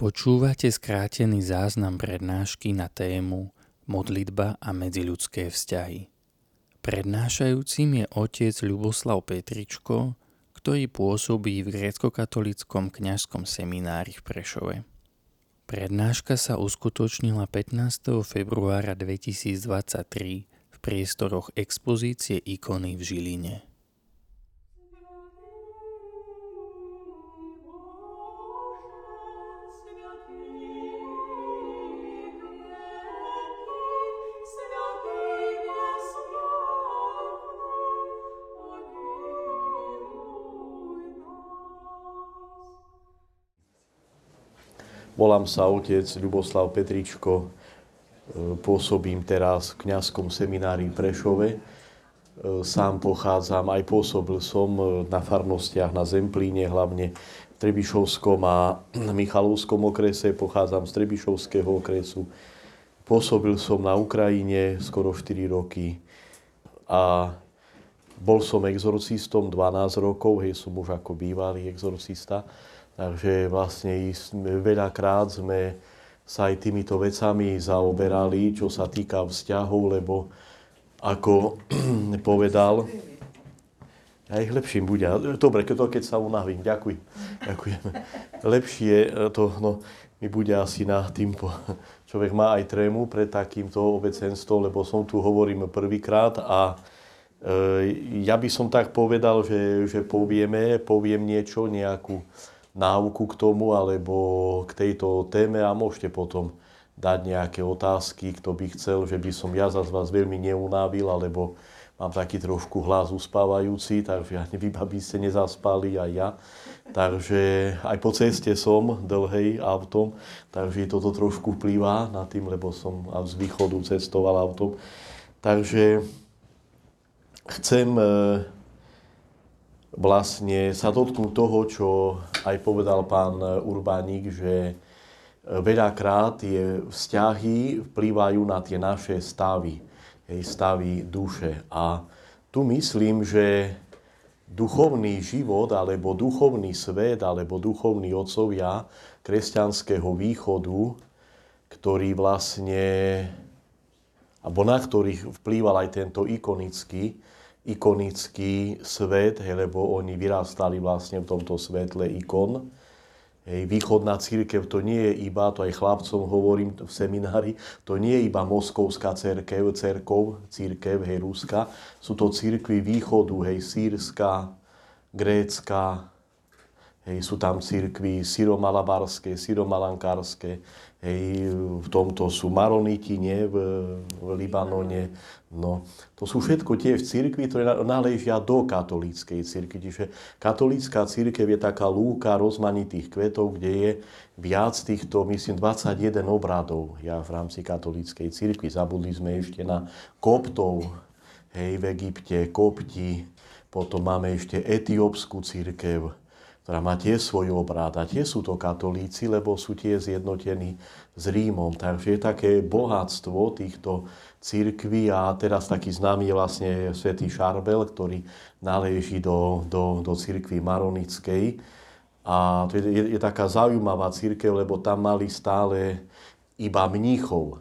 Počúvate skrátený záznam prednášky na tému Modlitba a medziľudské vzťahy. Prednášajúcim je otec Ľuboslav Petričko, ktorý pôsobí v grécko-katolickom kňažskom seminári v Prešove. Prednáška sa uskutočnila 15. februára 2023 v priestoroch expozície ikony v Žiline. Volám sa otec Ľuboslav Petričko, e, pôsobím teraz v kňazskom seminári v Prešove. E, sám pochádzam, aj pôsobil som e, na farnostiach na Zemplíne, hlavne v Trebišovskom a Michalovskom okrese, pochádzam z Trebišovského okresu. Pôsobil som na Ukrajine skoro 4 roky a bol som exorcistom 12 rokov, hej, som už ako bývalý exorcista. Takže vlastne veľakrát sme sa aj týmito vecami zaoberali, čo sa týka vzťahov, lebo ako povedal, aj lepším bude. Dobre, keď, to, keď sa unavím. Ďakujem. Ďakujem. Lepšie to, no, mi bude asi na tým, človek má aj trému pred takýmto obecenstvom, lebo som tu hovorím prvýkrát a e, ja by som tak povedal, že, že povieme, poviem niečo, nejakú náuku k tomu alebo k tejto téme a môžete potom dať nejaké otázky, kto by chcel, že by som ja za vás veľmi neunávil, alebo mám taký trošku hlas uspávajúci, takže ja neviem, aby ste nezaspali aj ja. Takže aj po ceste som dlhej autom, takže toto trošku vplyvá na tým, lebo som z východu cestoval autom. Takže chcem e, vlastne sa dotknú toho, čo aj povedal pán Urbánik, že veľakrát tie vzťahy vplývajú na tie naše stavy, hej, stavy duše. A tu myslím, že duchovný život, alebo duchovný svet, alebo duchovní otcovia kresťanského východu, ktorý vlastne, alebo na ktorých vplýval aj tento ikonický ikonický svet, hej, lebo oni vyrastali vlastne v tomto svetle ikon. Hej, východná církev to nie je iba, to aj chlapcom hovorím v seminári, to nie je iba moskovská církev, cerkov, církev, hej, Ruska. Sú to církvy východu, hej, sírska, grécka, hej, sú tam církvy syromalabarské, syromalankárske, Hej, v tomto sú Maroniti, nie, v, v Libanone. No, to sú všetko tie v cirkvi, ktoré náležia do katolíckej cirkvi. Čiže katolícká cirkev je taká lúka rozmanitých kvetov, kde je viac týchto, myslím, 21 obradov ja v rámci katolíckej cirkvi. Zabudli sme ešte na koptov, hej, v Egypte, kopti, potom máme ešte etiópsku církev, ktorá má tiež svoj obrad a tie sú to katolíci, lebo sú tie zjednotení s Rímom. Takže je také bohatstvo týchto církví a teraz taký známy je vlastne svätý Šarbel, ktorý náleží do, do, do církvy maronickej. A to je, je, je taká zaujímavá církev, lebo tam mali stále iba mníchov.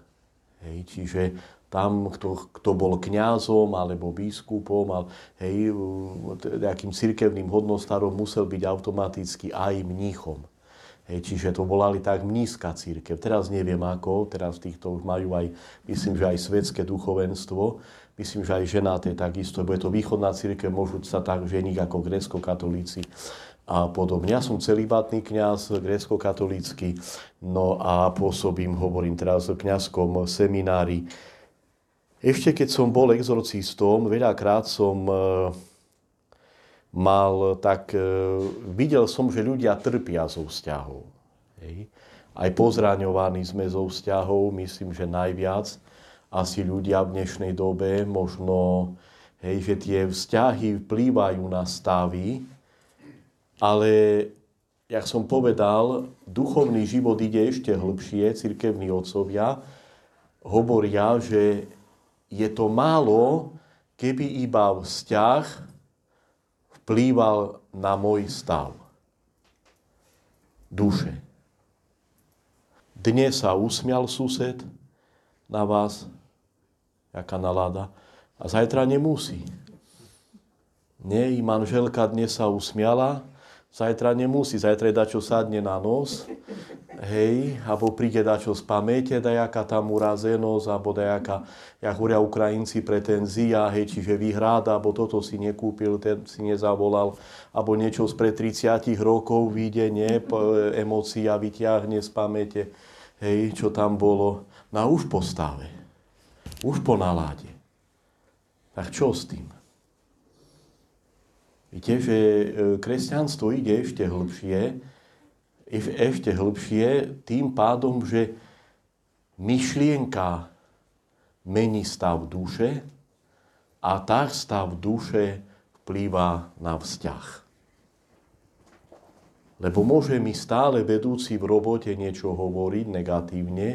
Hej, čiže tam, kto, kto bol kňazom alebo biskupom, ale, hej, nejakým cirkevným hodnostarom musel byť automaticky aj mníchom. Hej, čiže to volali tak mnízka církev. Teraz neviem ako, teraz týchto majú aj, myslím, že aj svetské duchovenstvo, myslím, že aj ženaté takisto, lebo je to východná církev, môžu sa tak ženiť ako grécko-katolíci a podobne. Ja som celibátny kňaz, grécko-katolícky, no a pôsobím, hovorím teraz v kňazskom seminári ešte keď som bol exorcistom, veľakrát som e, mal tak, e, videl som, že ľudia trpia zo vzťahov. Aj pozraňovaní sme zo vzťahov, myslím, že najviac asi ľudia v dnešnej dobe, možno, hej, že tie vzťahy vplývajú na stavy, ale, jak som povedal, duchovný život ide ešte hlbšie, cirkevní otcovia hovoria, že je to málo, keby iba vzťah vplýval na môj stav duše. dnes sa usmial sused na vás, jaká nalada, a zajtra nemusí. Nie, i manželka dnes sa usmiala, zajtra nemusí, zajtra je dačo sadne na nos, hej, alebo príde dačo z pamäte, dajaká tam urazenosť, alebo dajaká, jak hovoria Ukrajinci, pretenzia, hej, čiže vyhráda, alebo toto si nekúpil, ten si nezavolal, alebo niečo spred 30 rokov vyjde, nie, emócia vyťahne z pamäte, hej, čo tam bolo, na už postave, už po nalade. Tak čo s tým? Viete, že e, kresťanstvo ide ešte hlbšie, ešte hlbšie tým pádom, že myšlienka mení stav duše a tak stav duše vplýva na vzťah. Lebo môže mi stále vedúci v robote niečo hovoriť negatívne,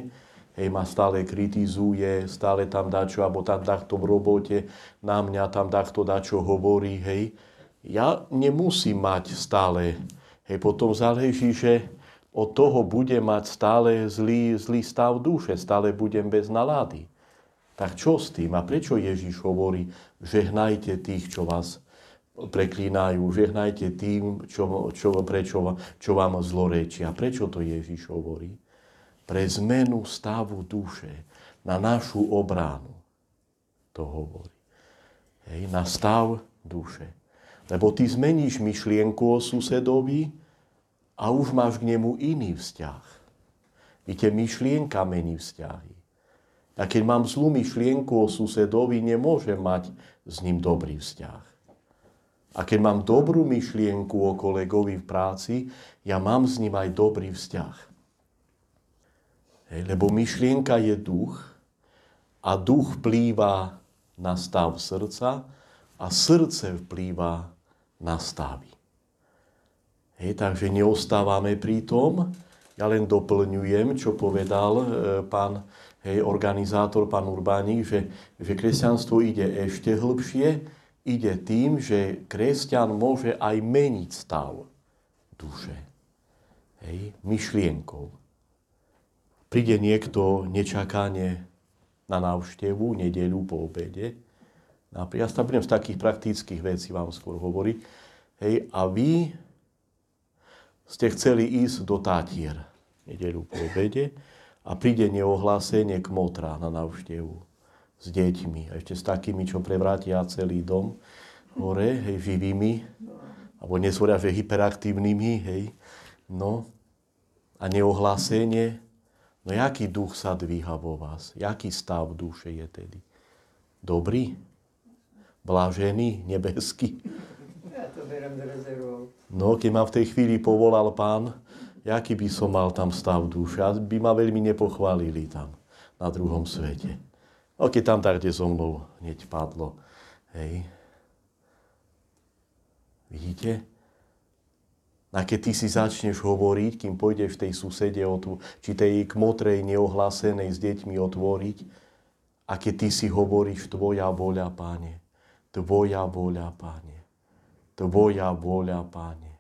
hej, ma stále kritizuje, stále tam dačo, alebo tam takto v robote na mňa tam takto dačo hovorí, hej, ja nemusím mať stále. Hej, potom záleží, že od toho bude mať stále zlý, zlý stav duše, stále budem bez nalady. Tak čo s tým? A prečo Ježiš hovorí, žehnajte tých, čo vás preklínajú, žehnajte tým, čo, čo, prečo, čo vám zlorečia. Prečo to Ježiš hovorí? Pre zmenu stavu duše, na našu obránu. To hovorí. Hej, na stav duše. Lebo ty zmeníš myšlienku o susedovi a už máš k nemu iný vzťah. Víte, myšlienka mení vzťahy. A keď mám zlú myšlienku o susedovi, nemôžem mať s ním dobrý vzťah. A keď mám dobrú myšlienku o kolegovi v práci, ja mám s ním aj dobrý vzťah. Hej, lebo myšlienka je duch a duch vplýva na stav srdca a srdce vplýva na stavy. Hej, takže neostávame pri tom, ja len doplňujem, čo povedal e, pán hej, organizátor, pán Urbánik, že, že kresťanstvo ide ešte hlbšie, ide tým, že kresťan môže aj meniť stav duše. Hej, myšlienkou. Príde niekto nečakane na návštevu, nedeľu po obede, Ja sa budem z takých praktických vecí vám skôr hovoriť. Hej, a vy ste chceli ísť do Tátier nedeľu po obede a príde neohlásenie k motra na návštevu s deťmi. A ešte s takými, čo prevrátia celý dom hore, hej, živými, alebo nesvoria, že hyperaktívnymi, hej. No, a neohlásenie, no jaký duch sa dvíha vo vás? Jaký stav duše je tedy? Dobrý? Blážený, nebeský. Ja to berem z rezervou. No, keď ma v tej chvíli povolal pán, jaký by som mal tam stav duše, by ma veľmi nepochválili tam, na druhom svete. No, keď tam tak, kde so mnou hneď padlo. Hej. Vidíte? A keď ty si začneš hovoriť, kým pôjdeš v tej susede, o tú, či tej kmotrej neohlásenej s deťmi otvoriť, a keď ty si hovoríš, tvoja voľa, páne, Tvoja voľa, Páne. Tvoja voľa, Páne.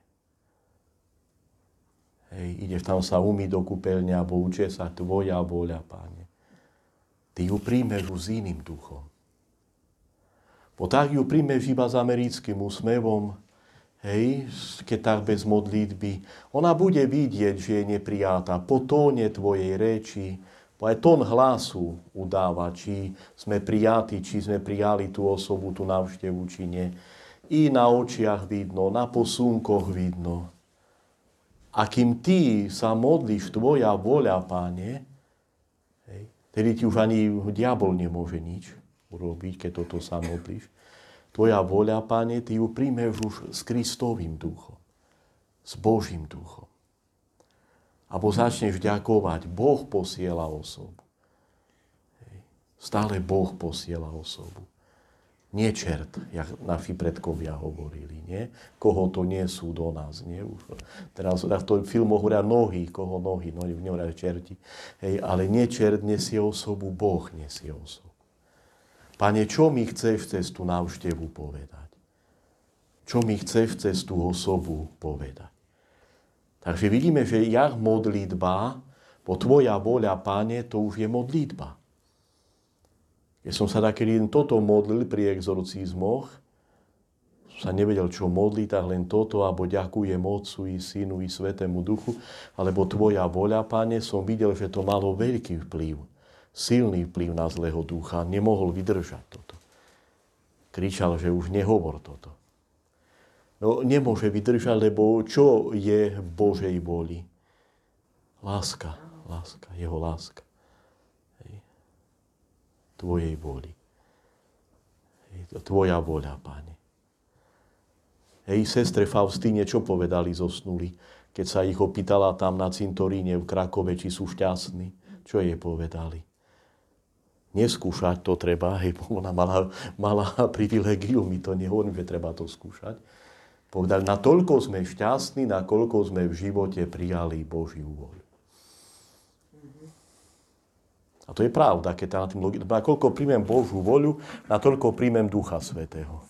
Hej, ideš tam sa umyť do kúpeľne alebo učie sa Tvoja voľa, Páne. Ty ju príjmeš s iným duchom. Bo tak ju príjmeš iba s americkým úsmevom, hej, keď tak bez modlitby. Ona bude vidieť, že je neprijatá po tóne tvojej reči, aj tón hlasu udáva, či sme prijatí, či sme prijali tú osobu, tú návštevu, či nie. I na očiach vidno, na posunkoch vidno. A kým ty sa modlíš, tvoja voľa, páne, hej, tedy ti už ani diabol nemôže nič urobiť, keď toto sa modlíš. Tvoja voľa, páne, ty ju príjmeš už s Kristovým duchom, s Božím duchom. Abo začneš ďakovať. Boh posiela osobu. Stále Boh posiela osobu. Nie čert, jak naši predkovia hovorili, nie? Koho to nie sú do nás, nie? Už, teraz v tom filmu hovoria nohy, koho nohy, no nehovoria čerti. Hej, ale nie čert nesie osobu, Boh nesie osobu. Pane, čo mi chceš cez tú návštevu povedať? Čo mi chceš cez tú osobu povedať? Takže vidíme, že jak modlitba Po tvoja voľa, páne, to už je modlitba. Keď som sa takedy toto modlil pri exorcizmoch, sa nevedel, čo modliť, tak len toto, alebo ďakujem Otcu i Synu i Svetému Duchu, alebo Tvoja voľa, Pane, som videl, že to malo veľký vplyv, silný vplyv na zlého ducha. Nemohol vydržať toto. Kričal, že už nehovor toto. No, nemôže vydržať, lebo čo je v Božej voli? Láska, láska, jeho láska. Hej. Tvojej voli. Hej. Tvoja voľa, Pane. Hej, sestre Faustíne, čo povedali zosnuli, keď sa ich opýtala tam na cintoríne v Krakove, či sú šťastní? Čo jej povedali? Neskúšať to treba, hej, ona mala, mala privilegium, my to nehovorím, že treba to skúšať. Povedali, na toľko sme šťastní, na koľko sme v živote prijali Božiu voľu. A to je pravda, keď na tým logicky, na koľko príjmem Božiu voľu, na toľko príjmem Ducha Svetého.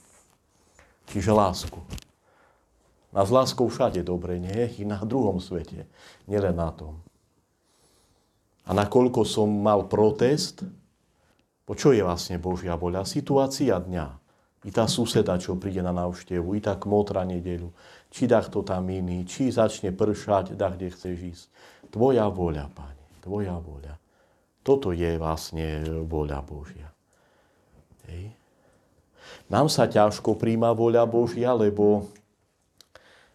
Čiže lásku. A s láskou všade dobre, nie? I na druhom svete, nielen na tom. A nakoľko som mal protest, po čo je vlastne Božia voľa? Situácia dňa. I tá suseda, čo príde na návštevu, i tá kmotra nedeľu, či dach to tam iný, či začne pršať, dach, kde chceš ísť. Tvoja voľa, Pane, Tvoja voľa. Toto je vlastne voľa Božia. Hej. Nám sa ťažko príjma voľa Božia, lebo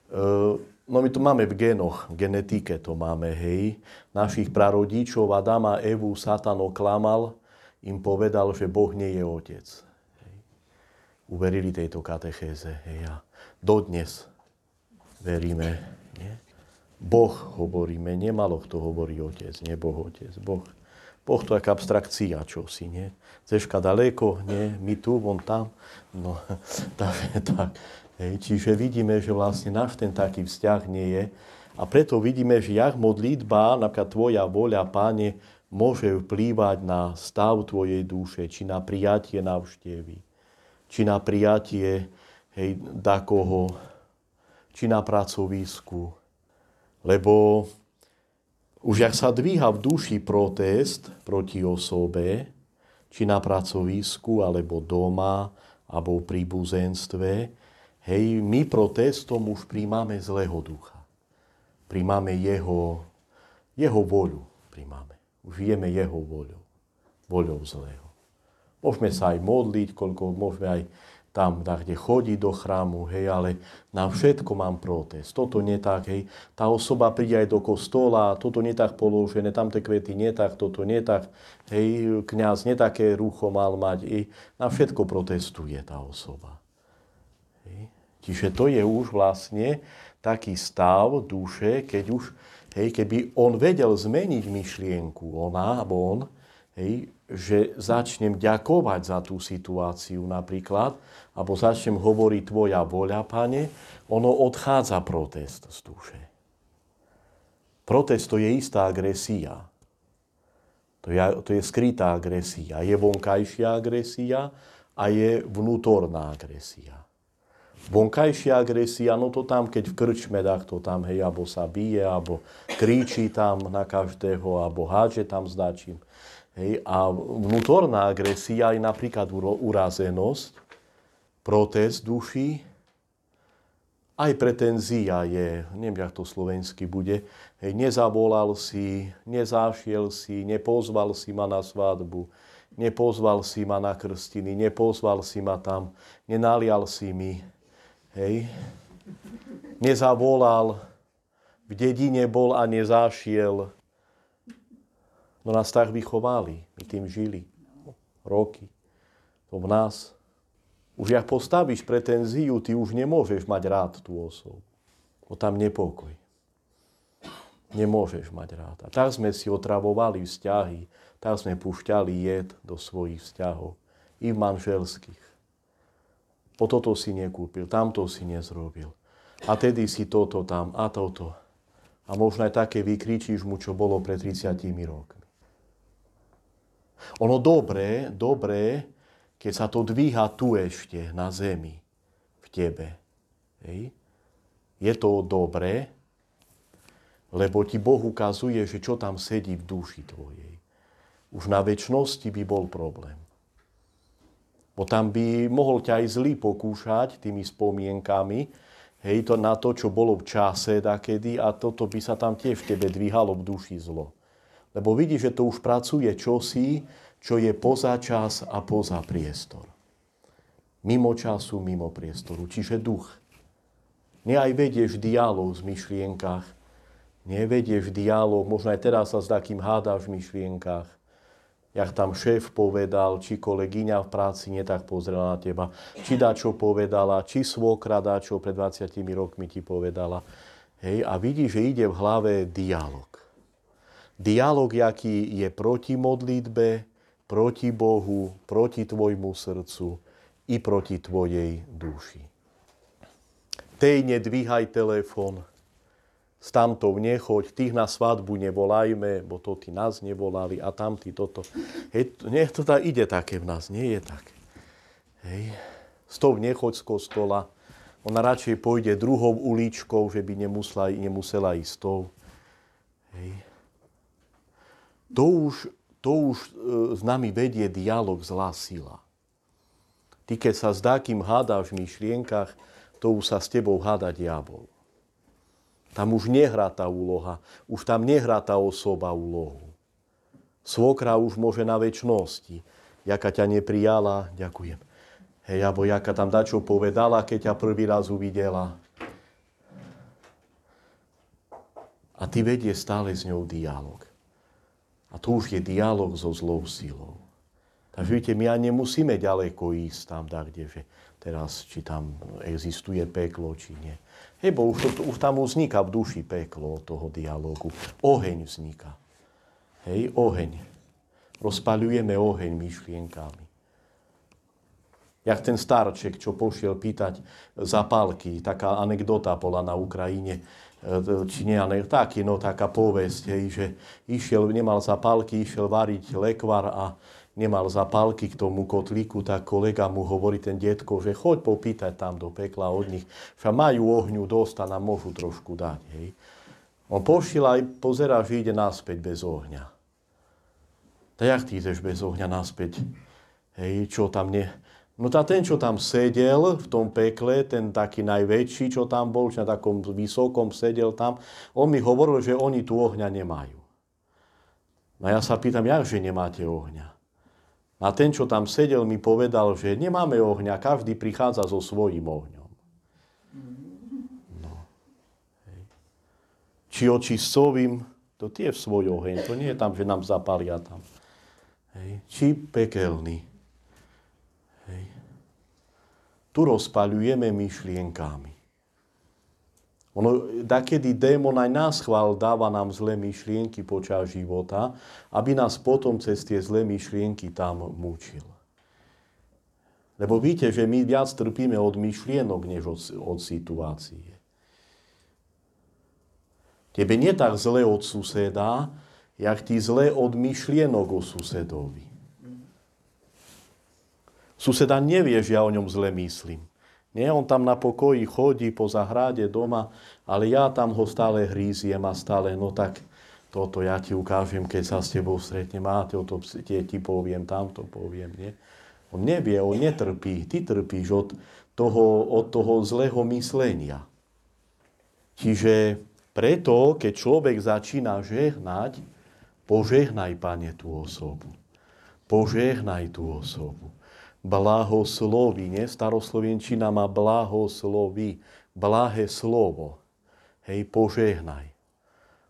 Ehm, no my to máme v genoch, v genetike to máme, hej. Našich prarodičov Adama Evu Satan oklamal, im povedal, že Boh nie je otec. Uverili tejto katechéze, hej. A dodnes veríme, nie? Boh hovoríme, nemalo kto hovorí otec, nie Boh otec, Boh. Boh to je abstrakcia, čo si, nie? Ceška daleko, nie? My tu, on tam. No, tak, tak. Hej, čiže vidíme, že vlastne náš ten taký vzťah nie je. A preto vidíme, že jak modlitba, napríklad Tvoja voľa, Páne, môže vplývať na stav Tvojej duše, či na prijatie návštevy, či na prijatie hej, dakoho, či na pracovisku. Lebo už ak sa dvíha v duši protest proti osobe, či na pracovisku, alebo doma, alebo v príbuzenstve, Hej, my protestom už príjmame zlého ducha. Príjmame jeho, jeho voľu. Príjmame. Už vieme jeho voľu. Voľou zlého. Môžeme sa aj modliť, koľko môžeme aj tam, kde chodí do chrámu, hej, ale na všetko mám protest. Toto nie tak, hej. Tá osoba príde aj do kostola, toto nie tak položené, tam tie kvety nie tak, toto nie tak, hej, kňaz nie také rucho mal mať, i na všetko protestuje tá osoba. Čiže to je už vlastne taký stav duše, keď už, hej, keby on vedel zmeniť myšlienku, ona alebo on, hej, že začnem ďakovať za tú situáciu napríklad, alebo začnem hovoriť tvoja voľa, pane, ono odchádza protest z duše. Protest to je istá agresia. To je, to je skrytá agresia. Je vonkajšia agresia a je vnútorná agresia vonkajšia agresia, no to tam, keď v krčme, tak to tam, hej, alebo sa bije, alebo kríči tam na každého, alebo háže tam značím. Hej, a vnútorná agresia je napríklad urazenosť, protest duši, aj pretenzia je, neviem, jak to slovensky bude, hej, nezavolal si, nezášiel si, nepozval si ma na svadbu, nepozval si ma na krstiny, nepozval si ma tam, nenalial si mi, Hej. Nezavolal, v dedine bol a nezašiel. No nás tak vychovali, my tým žili. Roky. To v nás. Už ak postavíš pretenziu, ty už nemôžeš mať rád tú osobu. O tam nepokoj. Nemôžeš mať rád. A tak sme si otravovali vzťahy, tak sme pušťali jed do svojich vzťahov. I v manželských po toto si nekúpil, tamto si nezrobil. A tedy si toto tam a toto. A možno aj také vykričíš mu, čo bolo pred 30 rokmi. Ono dobré, dobré, keď sa to dvíha tu ešte na zemi, v tebe. Hej. Je to dobré, Lebo ti Boh ukazuje, že čo tam sedí v duši tvojej. Už na väčšnosti by bol problém. Bo tam by mohol ťa aj zlý pokúšať tými spomienkami, hej, to na to, čo bolo v čase takedy a toto by sa tam tiež v tebe dvíhalo v duši zlo. Lebo vidí, že to už pracuje čosi, čo je poza čas a poza priestor. Mimo času, mimo priestoru. Čiže duch. Nie aj vedieš dialog v myšlienkach, nie vedieš dialog, možno aj teraz sa s takým hádaš v myšlienkach, jak tam šéf povedal, či kolegyňa v práci nie tak pozrela na teba, či dá čo povedala, či svokra dá čo pred 20 rokmi ti povedala. Hej, a vidí, že ide v hlave dialog. Dialog, jaký je proti modlitbe, proti Bohu, proti tvojmu srdcu i proti tvojej duši. Tej nedvíhaj telefon, s tamtou nechoď, tých na svadbu nevolajme, bo to tí nás nevolali a tamtí toto. Hej, nie, to tá ide také v nás, nie je tak. Hej. S tou nechoď z kostola, ona radšej pôjde druhou uličkou, že by nemusela, nemusela ísť s tou. Hej. To už to už e, s nami vedie dialog zlá sila. Ty, keď sa s dákým hádaš v myšlienkach, to už sa s tebou háda diabol. Tam už nehrá tá úloha, už tam nehrá tá osoba úlohu. Svokra už môže na väčšnosti. Jaka ťa neprijala, ďakujem. Hej, alebo jaka tam dačo povedala, keď ťa prvý raz uvidela. A ty vedie stále s ňou dialog. A to už je dialog so zlou silou. Takže vidíte, my ani nemusíme ďaleko ísť tam, kde, že teraz, či tam existuje peklo, či nie. Hej, už, to, už tam vzniká v duši peklo toho dialogu. Oheň vzniká. Hej, oheň. Rozpaľujeme oheň myšlienkami. Jak ten starček, čo pošiel pýtať zapálky, taká anekdota bola na Ukrajine, E, nie, ale taký, no taká povesť, hej, že išiel, nemal zapálky, išiel variť lekvar a nemal zapálky k tomu kotlíku, tak kolega mu hovorí ten detko, že choď popýtať tam do pekla od nich, že majú ohňu dosť a nám môžu trošku dať. Hej. On pošiel aj pozerá, že ide naspäť bez ohňa. Tak jak ty ideš bez ohňa naspäť? Hej, čo tam nie? No tá ten, čo tam sedel v tom pekle, ten taký najväčší, čo tam bol, čo na takom vysokom sedel tam, on mi hovoril, že oni tu ohňa nemajú. No ja sa pýtam, jak, že nemáte ohňa? A ten, čo tam sedel, mi povedal, že nemáme ohňa, každý prichádza so svojím ohňom. No. Hej. Či očistcovým, to tie v svoj oheň, to nie je tam, že nám zapália tam. Hej. Či pekelný. Hej. Tu rozpaľujeme myšlienkami. Ono, takedy démon aj nás chvál dáva nám zlé myšlienky počas života, aby nás potom cez tie zlé myšlienky tam mučil. Lebo víte, že my viac trpíme od myšlienok, než od, od situácie. Tebe nie tak zle od suseda, jak ty zle od myšlienok o susedovi. Suseda nevie, že ja o ňom zle myslím. Nie, on tam na pokoji chodí po zahrade doma, ale ja tam ho stále hríziem a stále, no tak toto ja ti ukážem, keď sa s tebou stretnem, a to, to ti poviem, tamto poviem, nie? On nevie, on netrpí, ty trpíš od toho, od toho zlého myslenia. Čiže preto, keď človek začína žehnať, požehnaj, pane, tú osobu. Požehnaj tú osobu blahosloví. Nie? Staroslovenčina má blahosloví, blahé slovo. Hej, požehnaj.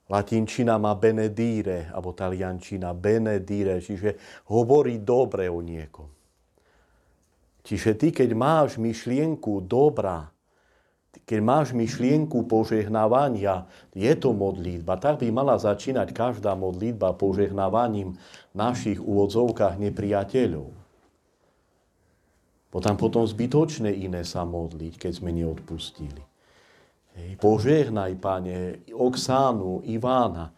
Latinčina má benedire, alebo taliančina benedire, čiže hovorí dobre o niekom. Čiže ty, keď máš myšlienku dobrá, keď máš myšlienku požehnávania, je to modlitba. Tak by mala začínať každá modlitba požehnávaním našich úvodzovkách nepriateľov. Potom potom zbytočné iné sa modliť, keď sme neodpustili. Hej. Požehnaj, Pane, Oksánu, Ivána,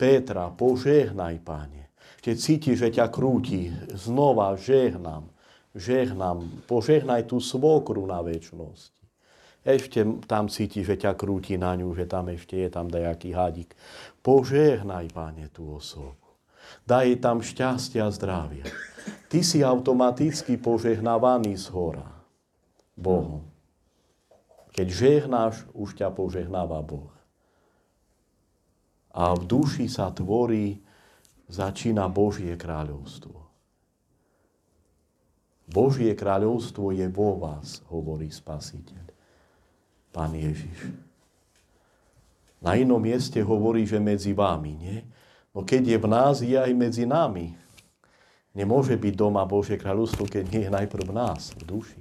Petra, požehnaj, Pane. Keď cítiš, že ťa krúti, znova žehnám, žehnám, požehnaj tú svokru na väčšnosti. Ešte tam cíti, že ťa krúti na ňu, že tam ešte je tam dajaký hádik. Požehnaj, Pane, tú osobu. Daj tam šťastia a zdravia. Ty si automaticky požehnávaný z hora. Bohom. Keď žehnáš, už ťa požehnáva Boh. A v duši sa tvorí, začína Božie kráľovstvo. Božie kráľovstvo je vo vás, hovorí Spasiteľ. Pán Ježiš. Na inom mieste hovorí, že medzi vami, nie? No keď je v nás, je aj medzi nami. Nemôže byť doma Božie kráľovstvo, keď nie je najprv v nás, v duši.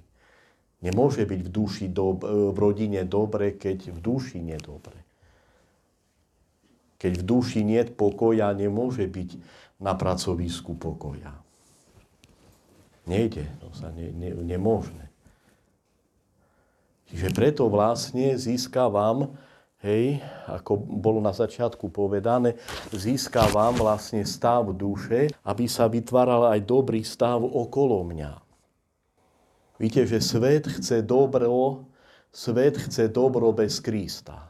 Nemôže byť v, duši do, v rodine dobre, keď v duši nie dobre. Keď v duši nie pokoja, nemôže byť na pracovisku pokoja. Nejde, to sa ne, ne, nemôžne. Čiže preto vlastne získavam, hej, ako bolo na začiatku povedané, získavam vlastne stav duše, aby sa vytváral aj dobrý stav okolo mňa. Víte, že svet chce dobro, svet chce dobro bez Krista.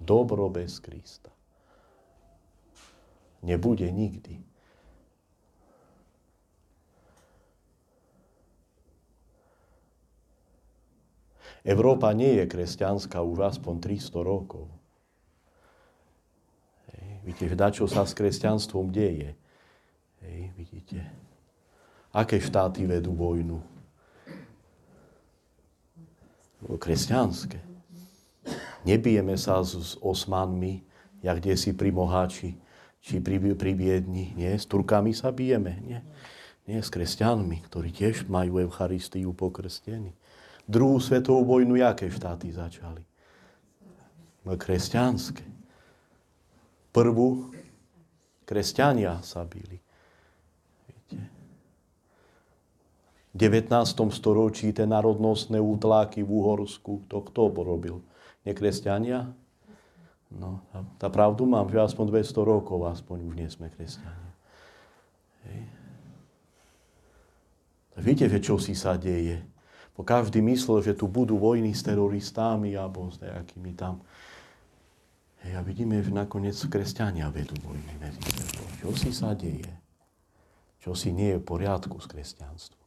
Dobro bez Krista. Nebude nikdy. Európa nie je kresťanská už aspoň 300 rokov. Hej, vidíte, čo sa s kresťanstvom deje. Hej, vidíte. Aké štáty vedú vojnu? Kresťanské. Nebijeme sa s, s osmanmi, jak kde si pri Moháči, či pri, pri Viedni. Nie, s Turkami sa bijeme. Nie. Nie, s kresťanmi, ktorí tiež majú Eucharistiu pokrstení. Druhú svetovú vojnu jaké štáty začali? No, kresťanské. Prvú kresťania sa byli. V 19. storočí tie národnostné útláky v Uhorsku, to kto porobil? Nekresťania? No, tá pravdu mám, že aspoň 200 rokov, aspoň už nie sme kresťania. Hej. Viete, že čo si sa deje? Bo každý myslel, že tu budú vojny s teroristami alebo s nejakými tam. Hej, a vidíme, že nakoniec kresťania vedú vojny. Čo si sa deje? Čo si nie je v poriadku s kresťanstvom?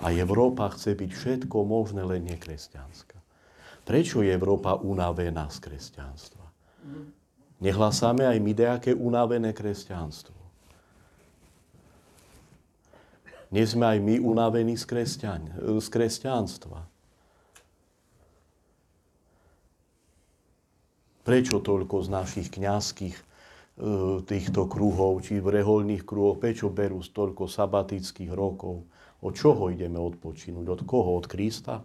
A Európa chce byť všetko možné, len nekresťanská. Prečo je Európa unavená z kresťanstva? Nehlasáme aj my nejaké unavené kresťanstvo. Nie sme aj my unavení z, kresťan, z kresťanstva. Prečo toľko z našich kňazských e, týchto kruhov, či reholných kruhoch, prečo berú toľko sabatických rokov? Od čoho ideme odpočinúť? Od koho? Od Krista?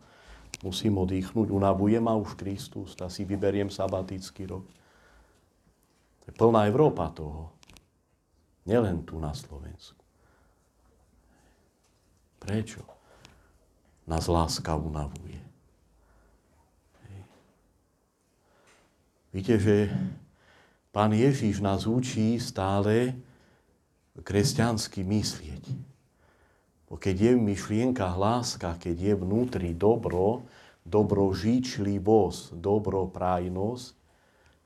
Musím oddychnúť, unavuje ma už Kristus, tak si vyberiem sabatický rok. To je plná Európa toho. Nielen tu na Slovensku. Prečo? Nás láska unavuje. Víte, že Pán Ježíš nás učí stále kresťansky myslieť. Bo keď je v myšlienkach láska, keď je vnútri dobro, dobrožičlivosť, dobroprajnosť,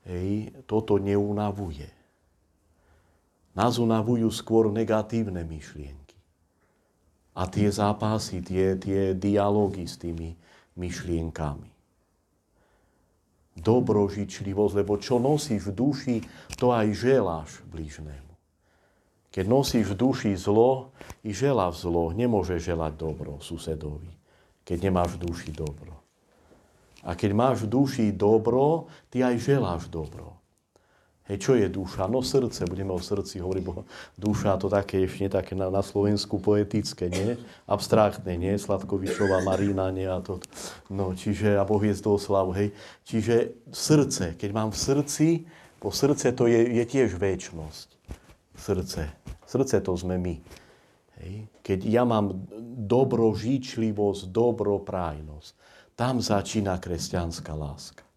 hej, toto neunavuje. Nás unavujú skôr negatívne myšlienky a tie zápasy, tie, tie dialógy s tými myšlienkami. Dobrožičlivosť, lebo čo nosíš v duši, to aj želáš blížnemu. Keď nosíš v duši zlo, i želáš zlo. Nemôže želať dobro susedovi, keď nemáš v duši dobro. A keď máš v duši dobro, ty aj želáš dobro. Hej, čo je duša? No srdce, budeme o srdci hovoriť, bo duša to také ešte také na, na Slovensku poetické, nie? Abstraktné, nie? Sladkovičová Marína, nie? A to, no, čiže, a Boh je z slavu, hej. Čiže srdce, keď mám v srdci, po srdce to je, je tiež väčnosť. Srdce. Srdce to sme my. Hej. Keď ja mám dobrožičlivosť, dobroprájnosť, tam začína kresťanská láska.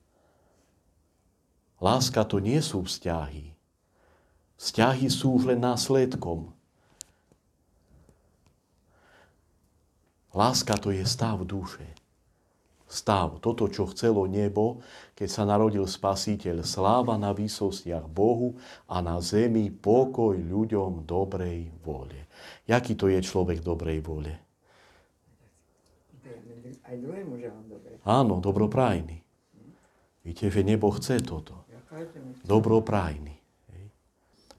Láska to nie sú vzťahy. Vzťahy sú už len následkom. Láska to je stav duše. Stav, toto, čo chcelo nebo, keď sa narodil Spasiteľ. Sláva na výsostiach Bohu a na zemi pokoj ľuďom dobrej vôle. Jaký to je človek dobrej vôle? Aj druhému želám dobre. Áno, dobroprajný. Víte, že nebo chce toto. Dobroprajný.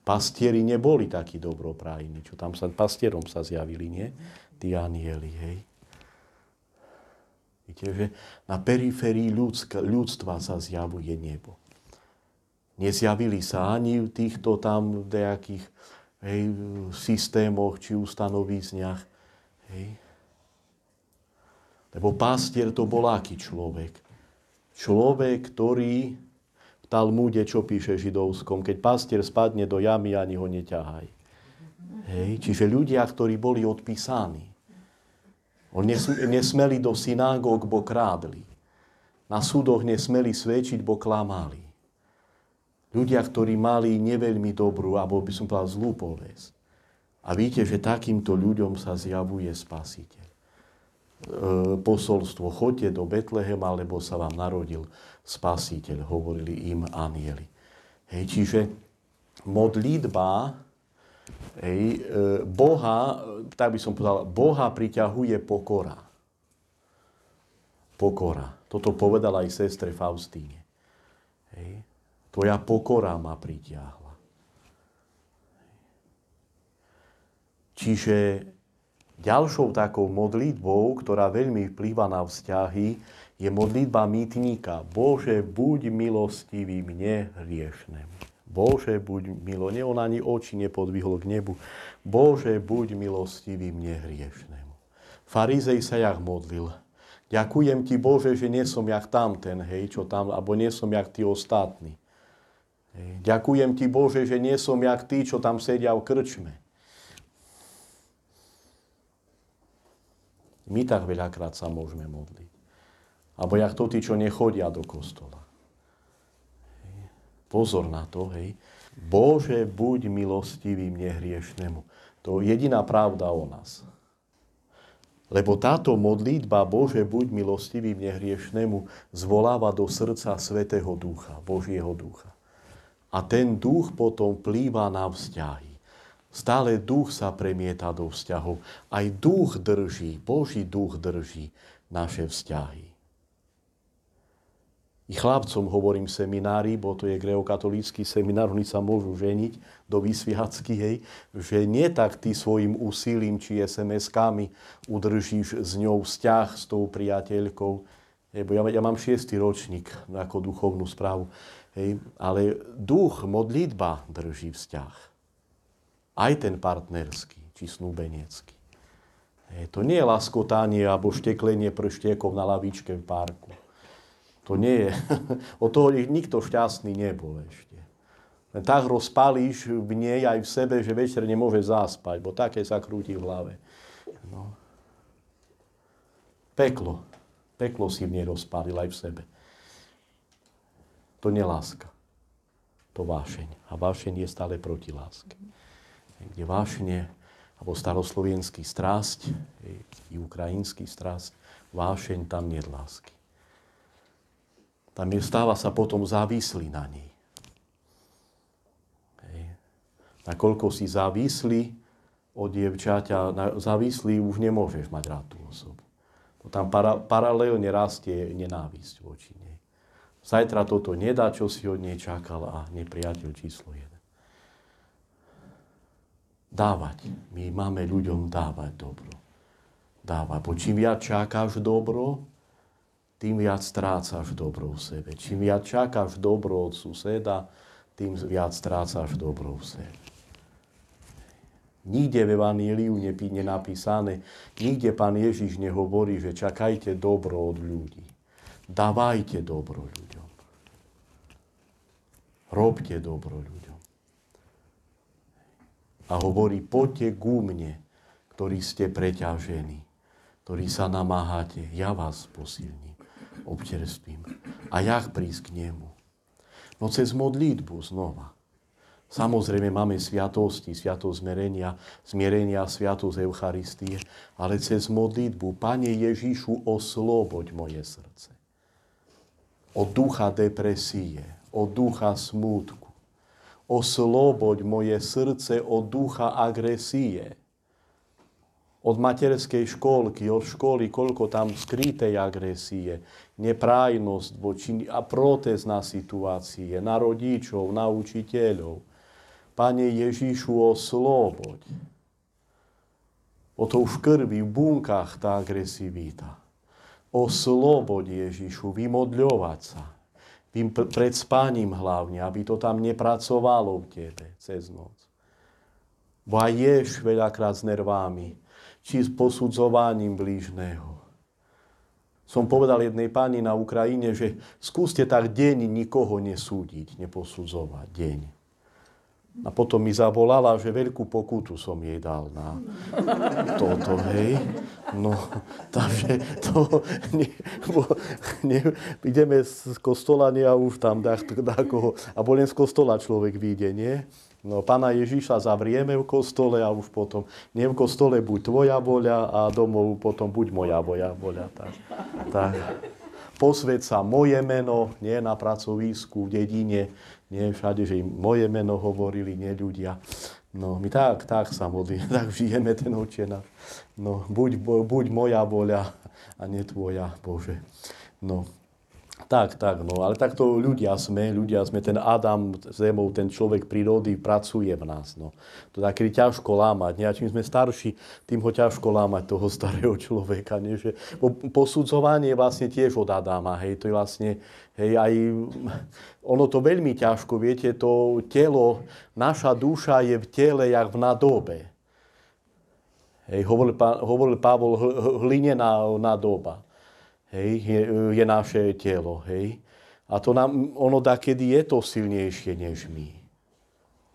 Pastieri neboli takí dobroprajní, čo tam sa, pastierom sa zjavili, nie? Tí anieli, hej. Víte, že na periférii ľudska, ľudstva sa zjavuje nebo. Nezjavili sa ani v týchto tam nejakých hej, systémoch či ustanovizniach. Hej. Lebo pastier to bol aký človek? Človek, ktorý Talmude, čo píše židovskom, keď pastier spadne do jamy, ani ho neťahaj. Hej, čiže ľudia, ktorí boli odpísaní. Oni nesmeli do synagóg, bo krádli. Na súdoch nesmeli svedčiť, bo klamali. Ľudia, ktorí mali neveľmi dobrú, alebo by som povedal zlú povesť. A víte, že takýmto ľuďom sa zjavuje spasiteľ. E, posolstvo, choďte do Betlehema, lebo sa vám narodil spasiteľ, hovorili im anieli. Hej, čiže modlitba hej, e, Boha, tak by som povedal, Boha priťahuje pokora. Pokora. Toto povedala aj sestre Faustíne. Hej. Tvoja pokora ma pritiahla. Čiže ďalšou takou modlitbou, ktorá veľmi vplýva na vzťahy, je modlitba mýtnika. Bože, buď milostivý mne hriešnemu. Bože, buď milo. Nie on ani oči nepodvihol k nebu. Bože, buď milostivý mne hriešnemu. Farizej sa jak modlil. Ďakujem ti, Bože, že nie som jak tamten, hej, čo tam, alebo nie som jak tí ostatní. Ďakujem ti, Bože, že nie som jak tí, čo tam sedia v krčme. My tak veľakrát sa môžeme modliť. Alebo jak to tí, čo nechodia do kostola. Pozor na to, hej. Bože, buď milostivý mne hriešnemu. To je jediná pravda o nás. Lebo táto modlitba, Bože, buď milostivý mne hriešnemu, zvoláva do srdca Svetého Ducha, Božieho Ducha. A ten duch potom plýva na vzťahy. Stále duch sa premieta do vzťahov. Aj duch drží, Boží duch drží naše vzťahy. I chlapcom hovorím seminári, bo to je greokatolícky seminár, oni sa môžu ženiť do vysviacky, hej, že nie tak ty svojim úsilím či SMS-kami udržíš s ňou vzťah, s tou priateľkou, lebo ja, ja mám šiestý ročník ako duchovnú správu, hej, ale duch, modlitba drží vzťah. Aj ten partnerský, či snúbenecký. Hej, to nie je laskotanie alebo šteklenie prštiekov na lavičke v parku to nie je. Od toho nikto šťastný nebol ešte. Len tak rozpalíš v nej aj v sebe, že večer nemôže zaspať, bo také sa krúti v hlave. No. Peklo. Peklo si v nej rozpálil aj v sebe. To nie láska. To vášeň. A vášeň je stále proti láske. Kde vášne, alebo staroslovenský strasť, i ukrajinský strasť, vášeň tam nie lásky. Tam je, stáva sa potom závislý na nej. Hej. Nakoľko si závislý od dievčaťa, závislý už nemôžeš mať rád tú osobu. To tam para, paralelne rastie nenávisť voči nej. Zajtra toto nedá, čo si od nej čakal a nepriateľ číslo jeden. Dávať. My máme ľuďom dávať dobro. Dávať. Bo čím viac čakáš dobro, tým viac strácaš dobro v sebe. Čím viac čakáš dobro od suseda, tým viac strácaš dobro v sebe. Nikde v Evaníliu je napísané, nikde pán Ježiš nehovorí, že čakajte dobro od ľudí. Dávajte dobro ľuďom. Robte dobro ľuďom. A hovorí, poďte ku mne, ktorí ste preťažení, ktorí sa namáhate, ja vás posilním občerstvím. A jak prísť k nemu? No cez modlitbu znova. Samozrejme máme sviatosti, sviatosť zmerenia, zmierenia, sviatosť Eucharistie, ale cez modlitbu, Pane Ježišu, osloboď moje srdce. Od ducha depresie, od ducha smútku. Osloboď moje srdce od ducha agresie. Od materskej školky, od školy, koľko tam skrytej agresie, neprájnosť voči a protestná situácie na rodičov, na učiteľov Pane Ježišu, osloboď. O to v krvi, v bunkách tá agresivita. Osloboď Ježišu, vymodľovať sa. Vím pred spáním hlavne, aby to tam nepracovalo v tebe cez noc. Bo aj ješ veľakrát s nervami, či s posudzovaním blížneho. Som povedal jednej pani na Ukrajine, že skúste tak deň nikoho nesúdiť, neposudzovať. Deň. A potom mi zavolala, že veľkú pokutu som jej dal na toto, hej. No, takže to, ne, ne, ideme z kostola, nie a už tam dá, dá koho, a len z kostola človek vyjde, nie? No, pána Ježíša zavrieme v kostole a už potom, nie v kostole buď tvoja voľa a domov potom buď moja voľa. voľa tak, tak. Posved sa moje meno, nie na pracovisku, v dedine, nie všade, že im moje meno hovorili, nie ľudia. No, my tak, tak sa modlíme, tak žijeme ten očena. No, buď, buď moja voľa a nie tvoja, Bože. No, tak, tak, no, ale takto ľudia sme, ľudia sme, ten Adam zemou, ten človek prírody pracuje v nás, no. To je taký ťažko lámať, nie? A čím sme starší, tým ho ťažko lámať, toho starého človeka, nie? Že, posudzovanie je vlastne tiež od Adama, hej, to je vlastne, hej, aj, ono to veľmi ťažko, viete, to telo, naša duša je v tele, jak v nadobe. Hej, hovoril, hovoril Pavol, hlinená nadoba hej, je, je naše telo. Hej. A to nám, ono dá, kedy je to silnejšie než my.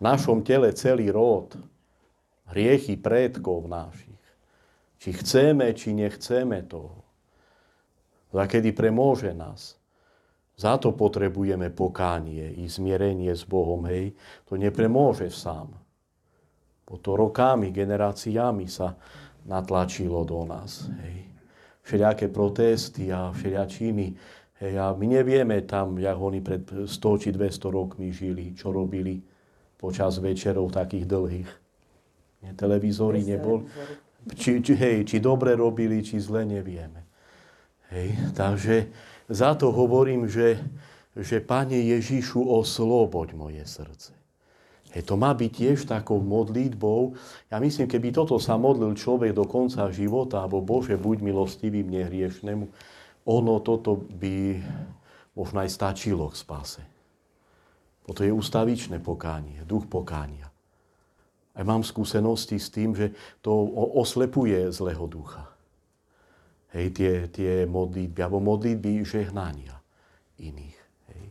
V našom tele celý rod, hriechy predkov našich. Či chceme, či nechceme toho. A kedy premôže nás. Za to potrebujeme pokánie i zmierenie s Bohom. Hej. To nepremôže sám. To rokami, generáciami sa natlačilo do nás. Hej všelijaké protesty a všelijačiny. Hej, a my nevieme tam, jak oni pred 100 či 200 rokmi žili, čo robili počas večerov takých dlhých. Nie, televízory nebol. Či, či, hej, či dobre robili, či zle, nevieme. Hej, takže za to hovorím, že, že Pane Ježišu, osloboď moje srdce. Hej, to má byť tiež takou modlitbou. Ja myslím, keby toto sa modlil človek do konca života, alebo Bože, buď milostivý mne hriešnemu, ono toto by možno aj stačilo k spáse. Toto je ustavičné pokánie, duch pokánia. Aj mám skúsenosti s tým, že to oslepuje zlého ducha. Hej, tie, tie modlitby, alebo modlitby žehnania iných. Hej.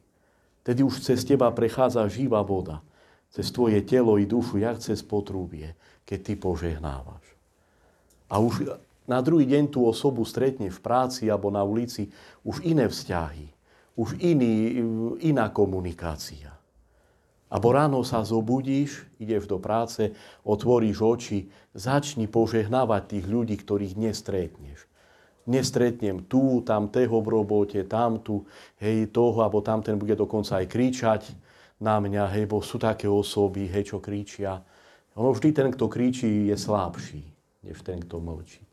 Tedy už cez teba prechádza živá voda cez tvoje telo i dušu, jak cez potrubie, keď ty požehnávaš. A už na druhý deň tú osobu stretne v práci alebo na ulici už iné vzťahy, už iný, iná komunikácia. Abo ráno sa zobudíš, ideš do práce, otvoríš oči, začni požehnávať tých ľudí, ktorých nestretneš. Nestretnem tu, tam teho v robote, tam tu, hej, toho, alebo tam ten bude dokonca aj kričať, na mňa, hej, bo sú také osoby, hej, čo kričia. Ono vždy ten, kto kričí, je slabší, než ten, kto mlčí.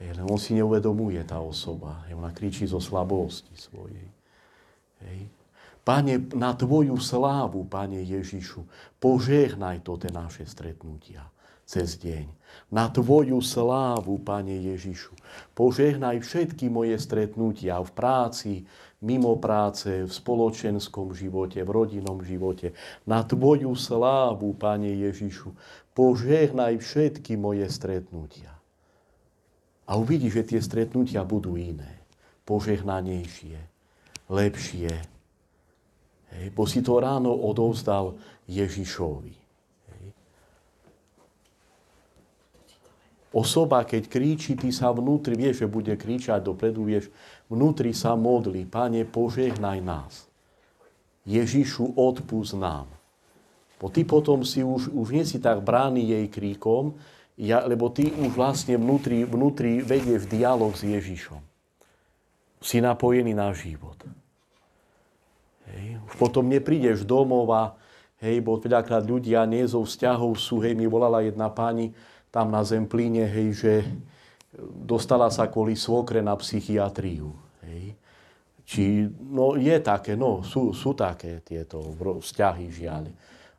Hej, len on si neuvedomuje tá osoba. Hej, ona kričí zo slabosti svojej. Hej. Pane, na Tvoju slávu, Pane Ježišu, požehnaj to tie naše stretnutia cez deň. Na Tvoju slávu, Pane Ježišu, požehnaj všetky moje stretnutia v práci, mimo práce, v spoločenskom živote, v rodinnom živote. Na Tvoju slávu, Pane Ježišu, požehnaj všetky moje stretnutia. A uvidíš, že tie stretnutia budú iné, požehnanejšie, lepšie. Hej, bo si to ráno odovzdal Ježišovi. Osoba, keď kríči, ty sa vnútri, vieš, že bude kričať dopredu, vieš, vnútri sa modlí, Pane, požehnaj nás. Ježišu, odpúsť nám. Bo ty potom si už, už nie si tak brány jej kríkom, ja, lebo ty už vlastne vnútri, vnútri vedieš dialog s Ježišom. Si napojený na život. Hej. Už potom neprídeš domov a hej, bo veľakrát ľudia nie zo vzťahov sú, hej, mi volala jedna pani tam na Zemplíne, hej, že dostala sa kvôli svokre na psychiatriu. Hej. Či, no je také, no sú, sú také tieto vzťahy žiaľ.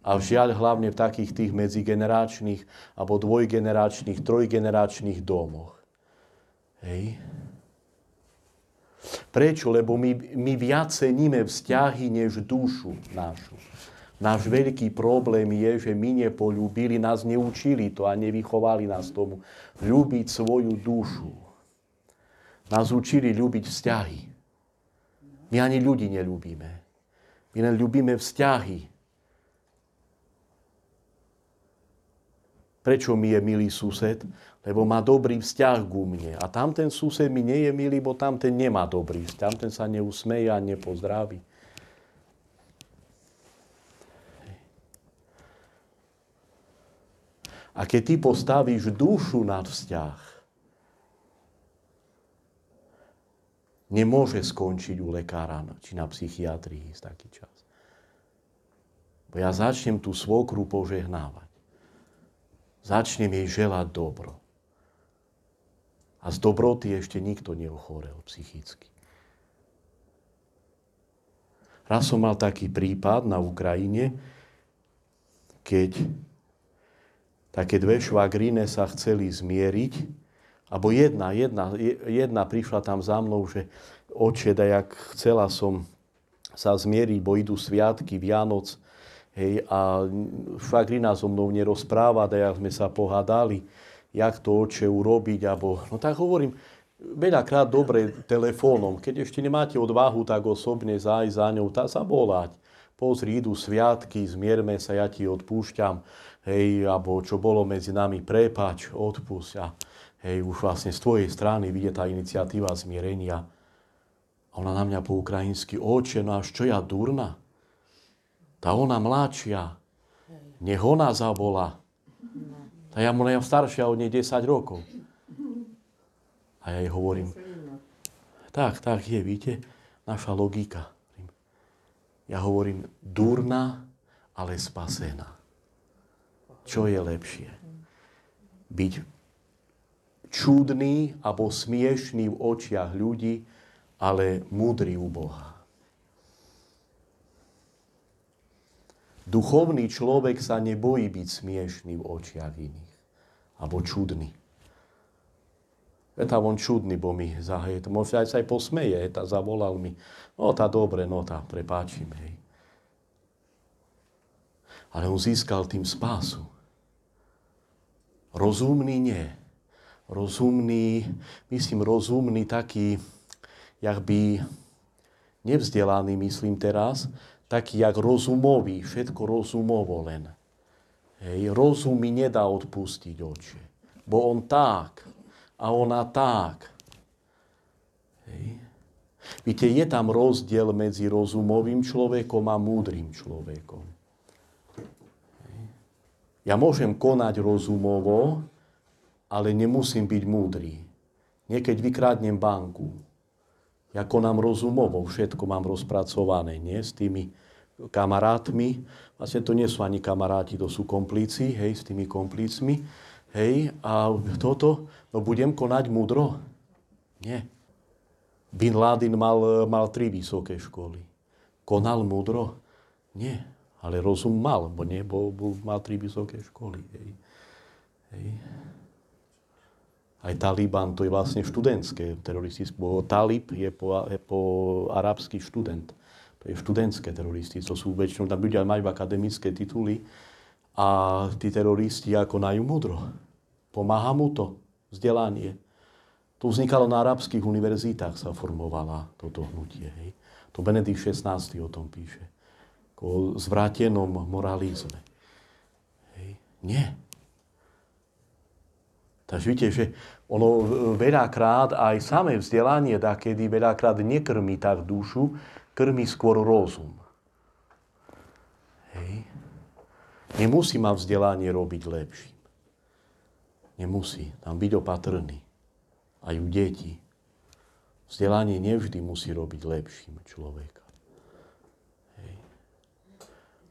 A žiaľ hlavne v takých tých medzigeneračných alebo dvojgeneračných, trojgeneračných domoch. Hej. Prečo? Lebo my, my viac ceníme vzťahy než dušu našu. Náš veľký problém je, že my nepolúbili, nás neučili to a nevychovali nás tomu. Ľúbiť svoju dušu. Nás učili ľúbiť vzťahy. My ani ľudí nelúbime. My len ľúbime vzťahy. Prečo mi je milý sused? Lebo má dobrý vzťah ku mne. A tamten sused mi nie je milý, bo tamten nemá dobrý vzťah. Tamten sa neusmeje a nepozdraví. A keď ty postavíš dušu nad vzťah, nemôže skončiť u lekára či na psychiatrii z taký čas. Bo ja začnem tú svokru požehnávať začnem jej želať dobro. A z dobroty ešte nikto neochorel psychicky. Raz som mal taký prípad na Ukrajine, keď také dve švagrine sa chceli zmieriť, alebo jedna, jedna, jedna prišla tam za mnou, že oče, jak chcela som sa zmieriť, bo idú sviatky, Vianoc, Hej, a švagrina so mnou nerozpráva, da sme sa pohádali, jak to oče urobiť, alebo, no tak hovorím, veľakrát dobre telefónom, keď ešte nemáte odvahu, tak osobne zájsť za ňou, tá sa volať. Pozri, idú sviatky, zmierme sa, ja ti odpúšťam, hej, alebo čo bolo medzi nami, prepač, odpúšť. A hej, už vlastne z tvojej strany vidie tá iniciatíva zmierenia. A ona na mňa po ukrajinsky, oče, až čo ja durna? Tá ona mladšia, nech ona zabola. A ja mu staršia od nej 10 rokov. A ja jej hovorím, tak, tak je, víte, naša logika. Ja hovorím, durná, ale spasená. Čo je lepšie? Byť čudný alebo smiešný v očiach ľudí, ale múdry u Boha. Duchovný človek sa nebojí byť smiešný v očiach iných. Alebo čudný. Je tam on čudný, bo mi zaheje. Možno aj sa aj posmeje, tá zavolal mi. No tá dobre, no tá, prepáčim, hej. Ale on získal tým spásu. Rozumný nie. Rozumný, myslím rozumný taký, jak by nevzdelaný, myslím teraz, taký jak rozumový, všetko rozumovo len. Hej, rozum mi nedá odpustiť oče. Bo on tak a ona tak. Hej. Víte, je tam rozdiel medzi rozumovým človekom a múdrym človekom. Ja môžem konať rozumovo, ale nemusím byť múdry. Niekedy vykradnem banku, ako nám rozumovo, všetko mám rozpracované, nie? S tými kamarátmi. Vlastne to nie sú ani kamaráti, to sú komplíci, hej, s tými komplícmi. Hej, a toto, no budem konať múdro? Nie. Bin Laden mal, mal tri vysoké školy. Konal múdro? Nie. Ale rozum mal, bo nie, bo, bo mal tri vysoké školy. Hej. Hej. Aj Taliban, to je vlastne študentské teroristické. Talib je po, je po arabský študent. To je študentské teroristi. To sú väčšinou, tam ľudia majú akademické tituly a tí teroristi ako najú múdro. Pomáha mu to, vzdelanie. To vznikalo na arabských univerzitách, sa formovala toto hnutie. Hej. To Benedikt XVI o tom píše. O zvrátenom moralizme. Hej. Nie. Takže vidíte, že ono veľakrát aj samé vzdelanie dá, kedy veľakrát nekrmí tak dušu, krmí skôr rozum. Hej. Nemusí ma vzdelanie robiť lepším. Nemusí. Tam byť opatrný. Aj u detí. Vzdelanie nevždy musí robiť lepším človeka.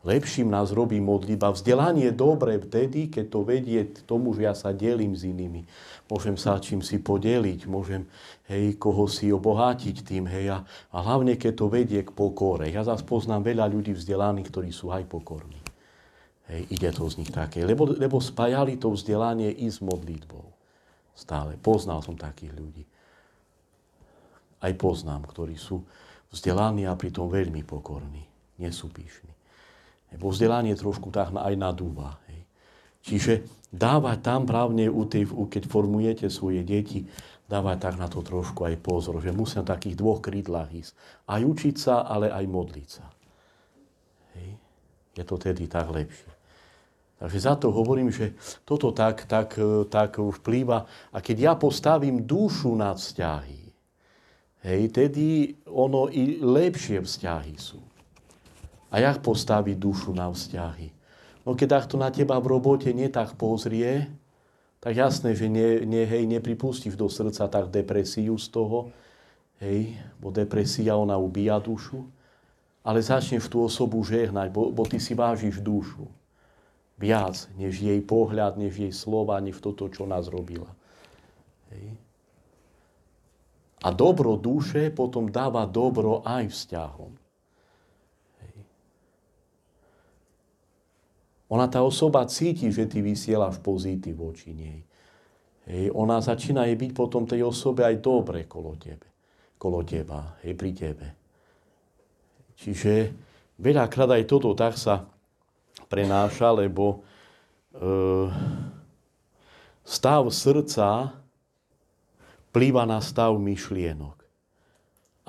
Lepším nás robí modlitba. Vzdelanie je dobré vtedy, keď to vedie k tomu, že ja sa delím s inými. Môžem sa čím si podeliť, môžem hej, koho si obohatiť tým. Hej, a, a hlavne, keď to vedie k pokore. Ja zase poznám veľa ľudí vzdelaných, ktorí sú aj pokorní. Hej, ide to z nich také. Lebo, lebo spájali to vzdelanie i s modlitbou. Stále. Poznal som takých ľudí. Aj poznám, ktorí sú vzdelaní a pritom veľmi pokorní. Nie sú píšni. Lebo vzdelanie trošku tak aj nadúva. Hej. Čiže dávať tam právne, keď formujete svoje deti, dávať tak na to trošku aj pozor, že musia na takých dvoch krídlach ísť. Aj učiť sa, ale aj modliť sa. Hej. Je to tedy tak lepšie. Takže za to hovorím, že toto tak, tak, tak vplýva. A keď ja postavím dušu na vzťahy, hej, tedy ono i lepšie vzťahy sú. A jak postaviť dušu na vzťahy? No keď to na teba v robote nie tak pozrie, tak jasné, že nie, nie, hej, nepripustíš do srdca tak depresiu z toho, hej, bo depresia ona ubíja dušu, ale začneš tú osobu žehnať, bo, bo ty si vážiš dušu. Viac, než jej pohľad, než jej slova, než toto, čo nás robila. Hej. A dobro duše potom dáva dobro aj vzťahom. Ona, tá osoba cíti, že ty vysielaš pozitív voči nej. Hej, ona začína jej byť potom tej osobe aj dobre kolo tebe. Kolo teba, hej, pri tebe. Čiže veľakrát aj toto tak sa prenáša, lebo e, stav srdca plýva na stav myšlienok.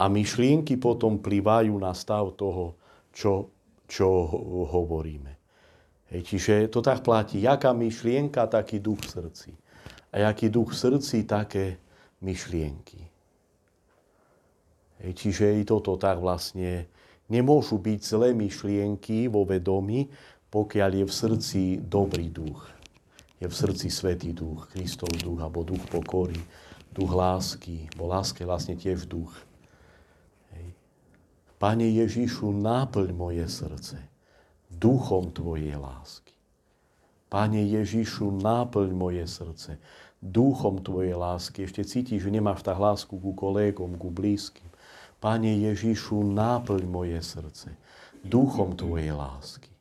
A myšlienky potom plývajú na stav toho, čo, čo hovoríme. Hej, čiže to tak platí. Jaká myšlienka, taký duch v srdci. A jaký duch v srdci, také myšlienky. Hej, čiže i toto tak vlastne nemôžu byť zlé myšlienky vo vedomí, pokiaľ je v srdci dobrý duch. Je v srdci svetý duch, Kristov duch, alebo duch pokory, duch lásky, bo láske vlastne tiež duch. Hej. Pane Ježišu, náplň moje srdce duchom Tvojej lásky. Pane Ježišu, náplň moje srdce duchom Tvojej lásky. Ešte cítiš, že nemáš tak lásku ku kolegom, ku blízkym. Pane Ježišu, náplň moje srdce duchom Tvojej lásky.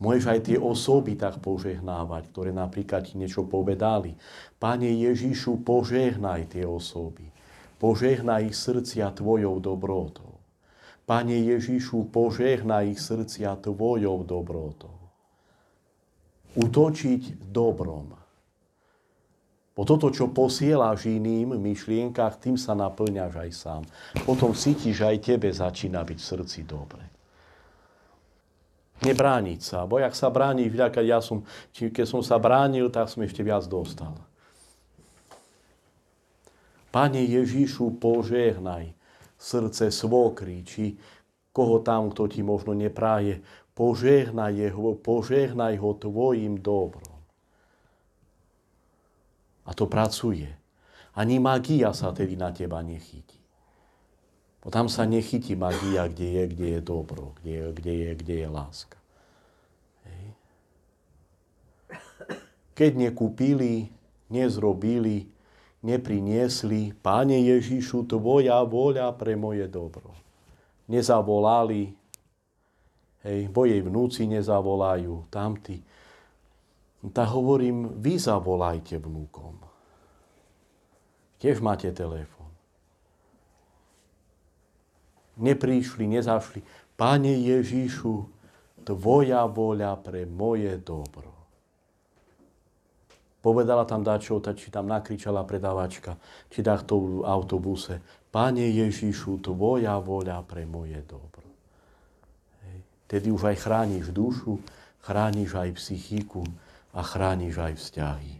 Môžeš aj tie osoby tak požehnávať, ktoré napríklad ti niečo povedali. Pane Ježišu, požehnaj tie osoby. Požehnaj ich srdcia Tvojou dobrotou. Pane Ježišu, požehna ich srdcia Tvojou dobrotou. Utočiť dobrom. Po toto, čo posielaš iným myšlienkach, tým sa naplňaš aj sám. Potom cítiš, aj tebe začína byť v srdci dobre. Nebrániť sa, bo jak sa brániš, ja som, keď som sa bránil, tak som ešte viac dostal. Pane Ježišu, požehnaj srdce svokry, či koho tam, kto ti možno nepráje, požehnaj ho, požehnaj ho tvojim dobrom. A to pracuje. Ani magia sa tedy na teba nechytí. Bo tam sa nechytí magia, kde je, kde je dobro, kde je, kde je, kde je láska. Hej. Keď nekúpili, nezrobili, nepriniesli, Páne Ježišu, Tvoja voľa pre moje dobro. Nezavolali, hej, bo jej vnúci nezavolajú, tamty. Tak hovorím, vy zavolajte vnúkom. Tiež máte telefon. Neprišli, nezašli. Pane Ježišu, Tvoja voľa pre moje dobro. Povedala tam dačo, či tam nakričala predávačka, či dá v autobuse. Pane Ježišu, Tvoja voľa pre moje dobro. Hej. Tedy už aj chrániš dušu, chrániš aj psychiku a chrániš aj vzťahy.